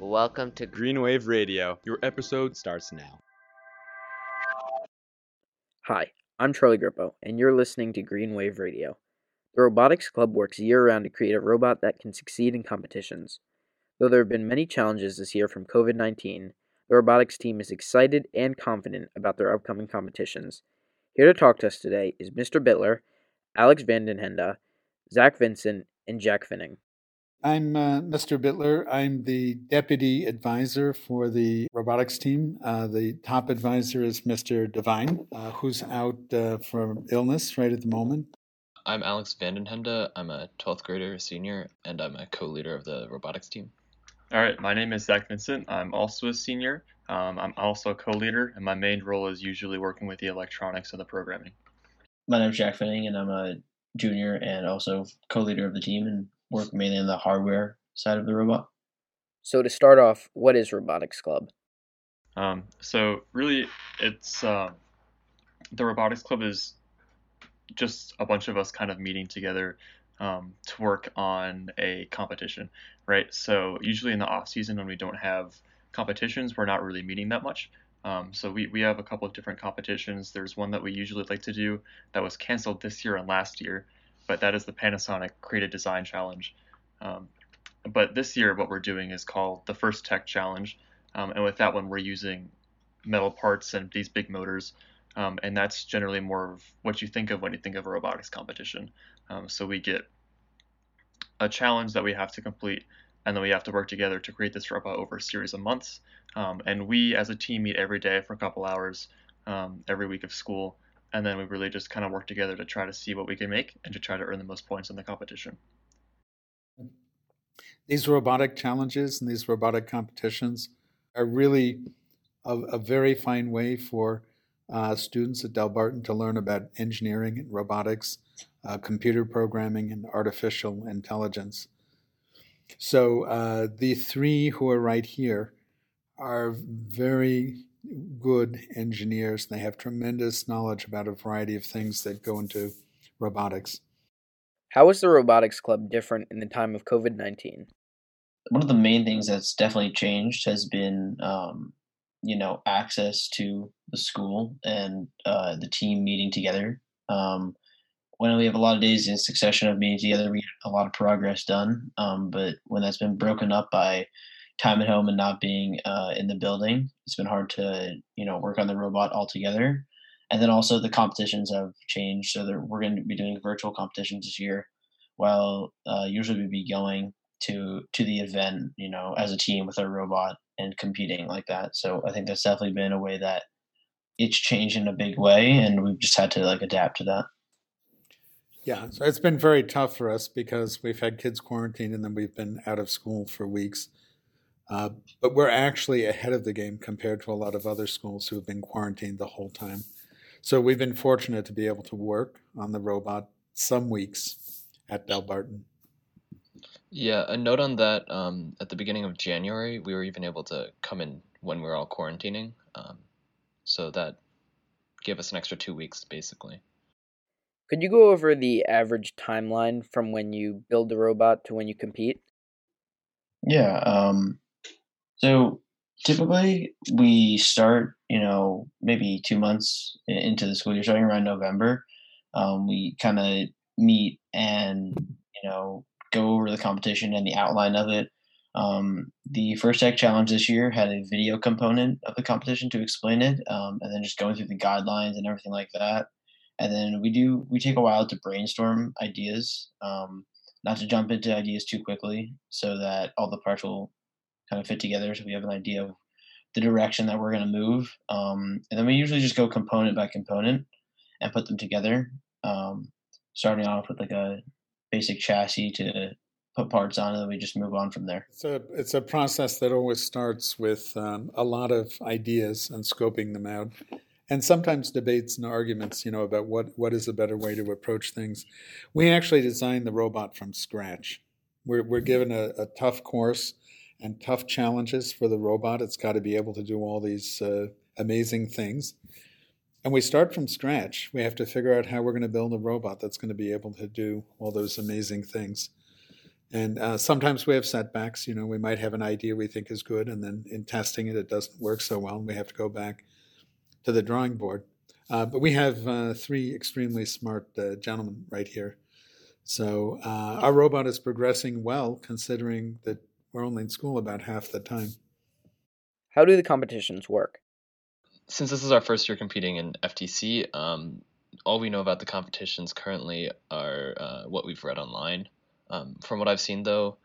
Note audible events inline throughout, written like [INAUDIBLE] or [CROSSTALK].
Welcome to Greenwave Radio. Your episode starts now. Hi, I'm Charlie Grippo, and you're listening to Greenwave Radio. The Robotics Club works year round to create a robot that can succeed in competitions. Though there have been many challenges this year from COVID 19, the robotics team is excited and confident about their upcoming competitions. Here to talk to us today is Mr. Bittler, Alex Vandenhende, Zach Vincent, and Jack Finning. I'm uh, Mr. Bittler. I'm the deputy advisor for the robotics team. Uh, the top advisor is Mr. Devine, uh, who's out uh, for illness right at the moment. I'm Alex Vandenhende. I'm a 12th grader, senior, and I'm a co leader of the robotics team. All right, my name is Zach Vincent. I'm also a senior. Um, I'm also a co leader, and my main role is usually working with the electronics and the programming. My name is Jack Finning, and I'm a junior and also co leader of the team and work mainly on the hardware side of the robot. So, to start off, what is Robotics Club? Um, so, really, it's uh, the Robotics Club is just a bunch of us kind of meeting together um, to work on a competition, right? So, usually in the off season when we don't have competitions, we're not really meeting that much. Um, so we, we have a couple of different competitions. There's one that we usually like to do that was canceled this year and last year, but that is the Panasonic Creative Design Challenge. Um, but this year, what we're doing is called the First Tech Challenge, um, and with that one, we're using metal parts and these big motors, um, and that's generally more of what you think of when you think of a robotics competition. Um, so we get a challenge that we have to complete, and then we have to work together to create this robot over a series of months. Um, and we, as a team, meet every day for a couple hours um, every week of school and then we really just kind of work together to try to see what we can make and to try to earn the most points in the competition. These robotic challenges and these robotic competitions are really a, a very fine way for uh, students at Delbarton to learn about engineering and robotics, uh, computer programming, and artificial intelligence. So uh, the three who are right here are very good engineers. They have tremendous knowledge about a variety of things that go into robotics. How is the Robotics Club different in the time of COVID 19? One of the main things that's definitely changed has been, um, you know, access to the school and uh, the team meeting together. Um, when we have a lot of days in succession of meeting together, we get a lot of progress done. Um, but when that's been broken up by time at home and not being uh, in the building, it's been hard to you know work on the robot altogether. And then also the competitions have changed, so that we're going to be doing virtual competitions this year, while uh, usually we'd be going to to the event, you know, as a team with our robot and competing like that. So I think that's definitely been a way that it's changed in a big way, and we've just had to like adapt to that. Yeah, so it's been very tough for us because we've had kids quarantined and then we've been out of school for weeks. Uh, but we're actually ahead of the game compared to a lot of other schools who have been quarantined the whole time. So we've been fortunate to be able to work on the robot some weeks at Delbarton. Yeah, a note on that. Um, at the beginning of January, we were even able to come in when we were all quarantining. Um, so that gave us an extra two weeks, basically. Could you go over the average timeline from when you build the robot to when you compete? Yeah. Um, so typically we start, you know, maybe two months into the school year, starting around November. Um, we kind of meet and, you know, go over the competition and the outline of it. Um, the first tech challenge this year had a video component of the competition to explain it, um, and then just going through the guidelines and everything like that. And then we do we take a while to brainstorm ideas, um, not to jump into ideas too quickly, so that all the parts will kind of fit together so we have an idea of the direction that we're going to move. Um, and then we usually just go component by component and put them together, um, starting off with like a basic chassis to put parts on, and then we just move on from there. It's a, it's a process that always starts with um, a lot of ideas and scoping them out. And sometimes debates and arguments, you know, about what, what is a better way to approach things. We actually designed the robot from scratch. We're, we're given a, a tough course and tough challenges for the robot. It's got to be able to do all these uh, amazing things. And we start from scratch. We have to figure out how we're going to build a robot that's going to be able to do all those amazing things. And uh, sometimes we have setbacks. You know, we might have an idea we think is good, and then in testing it, it doesn't work so well, and we have to go back to the drawing board. Uh, but we have uh, three extremely smart uh, gentlemen right here. So uh, our robot is progressing well, considering that we're only in school about half the time. How do the competitions work? Since this is our first year competing in FTC, um, all we know about the competitions currently are uh, what we've read online. Um, from what I've seen, though,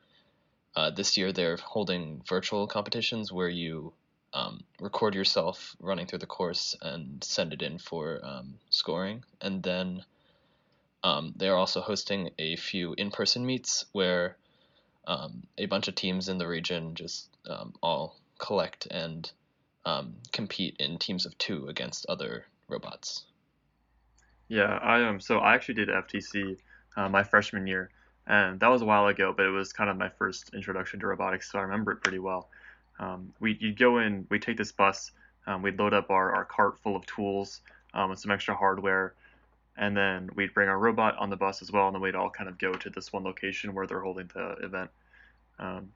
uh, this year they're holding virtual competitions where you um, record yourself running through the course and send it in for um, scoring. And then um, they're also hosting a few in person meets where um, a bunch of teams in the region just um, all collect and compete in teams of two against other robots. Yeah, I um so I actually did FTC uh, my freshman year, and that was a while ago, but it was kind of my first introduction to robotics, so I remember it pretty well. Um, we you go in, we take this bus, um, we'd load up our, our cart full of tools um, and some extra hardware, and then we'd bring our robot on the bus as well, and then we'd all kind of go to this one location where they're holding the event. Um,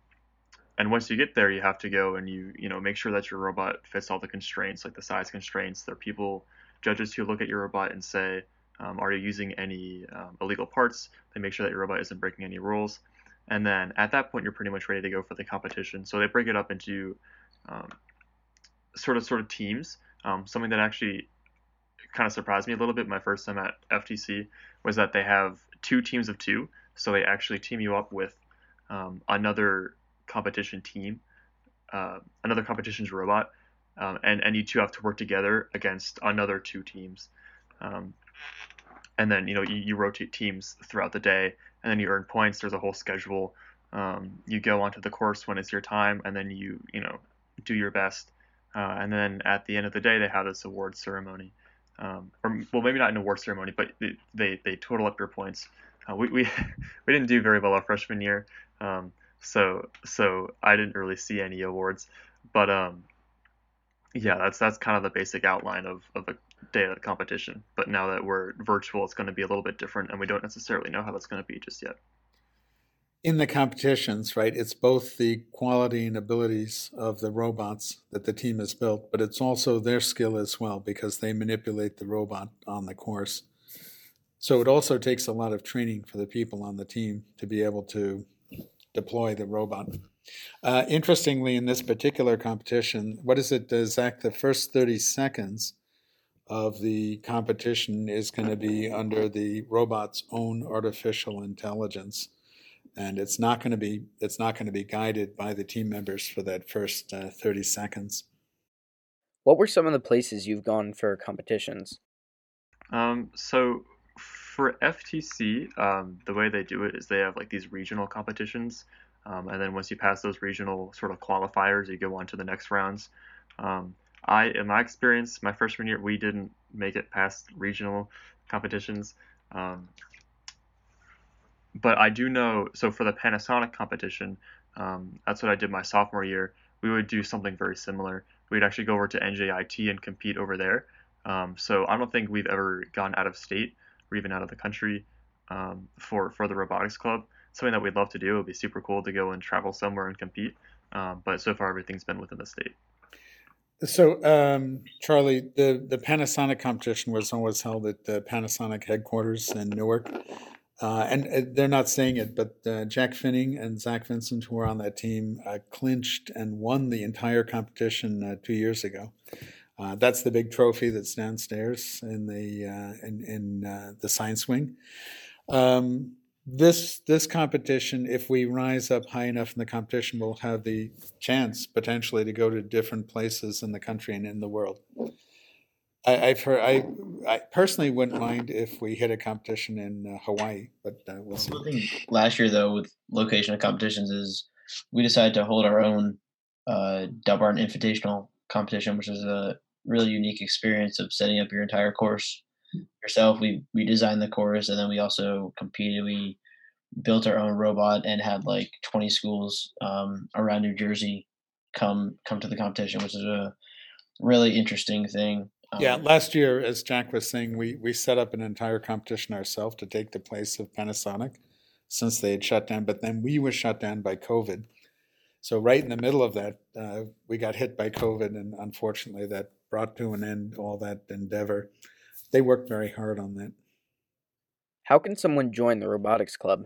and once you get there, you have to go and you you know make sure that your robot fits all the constraints, like the size constraints. There are people, judges who look at your robot and say, um, are you using any um, illegal parts? They make sure that your robot isn't breaking any rules. And then at that point, you're pretty much ready to go for the competition. So they break it up into um, sort of sort of teams. Um, something that actually kind of surprised me a little bit my first time at FTC was that they have two teams of two. So they actually team you up with um, another competition team, uh, another competition's robot, um, and and you two have to work together against another two teams. Um, and then you know you, you, rotate teams throughout the day, and then you earn points. There's a whole schedule. Um, you go onto the course when it's your time, and then you you know do your best. Uh, and then at the end of the day, they have this award ceremony, um, or well, maybe not an award ceremony, but they they, they total up your points. Uh, we, we [LAUGHS] we didn't do very well our freshman year, um, so so I didn't really see any awards, but um, yeah, that's that's kind of the basic outline of, of a day at competition. But now that we're virtual, it's going to be a little bit different, and we don't necessarily know how that's going to be just yet. In the competitions, right, it's both the quality and abilities of the robots that the team has built, but it's also their skill as well because they manipulate the robot on the course. So it also takes a lot of training for the people on the team to be able to deploy the robot. Uh, interestingly, in this particular competition, what is it, Zach? The first 30 seconds of the competition is going to be under the robot's own artificial intelligence. And it's not going to be it's not going to be guided by the team members for that first uh, 30 seconds. What were some of the places you've gone for competitions? Um, so for FTC, um, the way they do it is they have like these regional competitions um, and then once you pass those regional sort of qualifiers, you go on to the next rounds. Um, I, in my experience, my freshman year, we didn't make it past regional competitions. Um, but I do know, so for the Panasonic competition, um, that's what I did my sophomore year. We would do something very similar. We'd actually go over to NJIT and compete over there. Um, so I don't think we've ever gone out of state or even out of the country um, for for the robotics club something that we'd love to do. It would be super cool to go and travel somewhere and compete. Um, but so far, everything's been within the state. So, um, Charlie, the, the Panasonic competition was always held at the Panasonic headquarters in Newark. Uh, and uh, they're not saying it, but uh, Jack Finning and Zach Vincent, who were on that team, uh, clinched and won the entire competition uh, two years ago. Uh, that's the big trophy that's downstairs in the in, in the science wing. Um, this this competition, if we rise up high enough in the competition, we'll have the chance potentially to go to different places in the country and in the world. I, have heard. I, I personally wouldn't mind if we hit a competition in uh, Hawaii, but uh, we'll see. last year, though, with location of competitions, is we decided to hold our own uh, Delbarton Invitational competition, which is a really unique experience of setting up your entire course yourself. We we designed the course, and then we also competed. We built our own robot and had like 20 schools um, around New Jersey come come to the competition, which is a really interesting thing. Um, yeah, last year, as Jack was saying, we we set up an entire competition ourselves to take the place of Panasonic. since they had shut down, but then we were shut down by COVID. So right in the middle of that, uh, we got hit by COVID, and unfortunately, that brought to an end all that endeavor. They worked very hard on that. How can someone join the robotics club?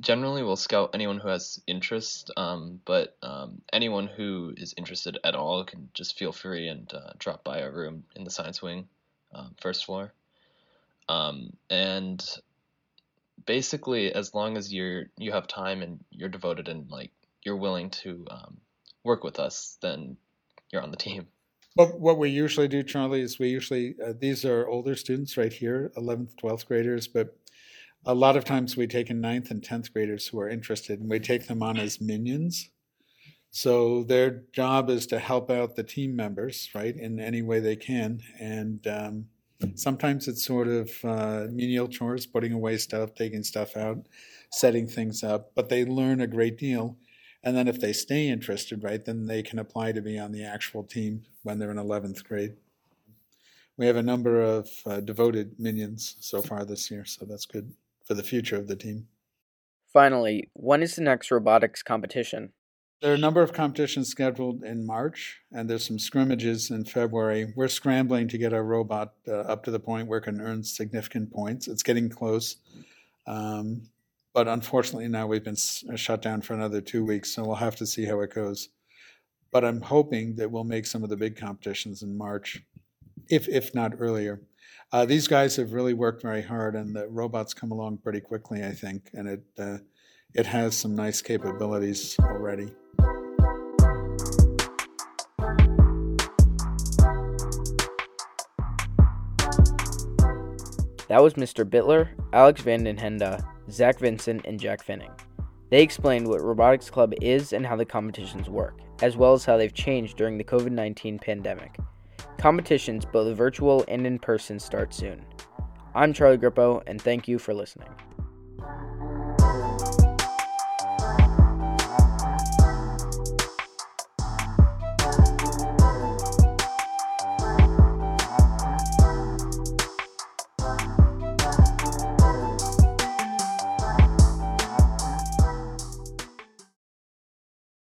Generally, we'll scout anyone who has interest, um, but um, anyone who is interested at all can just feel free and uh, drop by our room in the science wing, um, first floor. Um, and basically, as long as you're you have time and you're devoted and like you're willing to um, work with us, then you're on the team. What, what we usually do, Charlie, is we usually, uh, these are older students right here, 11th, 12th graders, but a lot of times we take in 9th and 10th graders who are interested and we take them on as minions. So their job is to help out the team members, right, in any way they can. And um, sometimes it's sort of uh, menial chores, putting away stuff, taking stuff out, setting things up, but they learn a great deal and then if they stay interested, right, then they can apply to be on the actual team when they're in 11th grade. We have a number of uh, devoted minions so far this year, so that's good for the future of the team. Finally, when is the next robotics competition? There are a number of competitions scheduled in March, and there's some scrimmages in February. We're scrambling to get our robot uh, up to the point where it can earn significant points. It's getting close. Um, but unfortunately, now we've been uh, shut down for another two weeks, so we'll have to see how it goes. But I'm hoping that we'll make some of the big competitions in March, if if not earlier. Uh, these guys have really worked very hard, and the robots come along pretty quickly, I think, and it uh, it has some nice capabilities already. That was Mr. Bitler, Alex Vanden Hende, Zach Vincent, and Jack Finning. They explained what Robotics Club is and how the competitions work, as well as how they've changed during the COVID 19 pandemic. Competitions, both virtual and in person, start soon. I'm Charlie Grippo, and thank you for listening.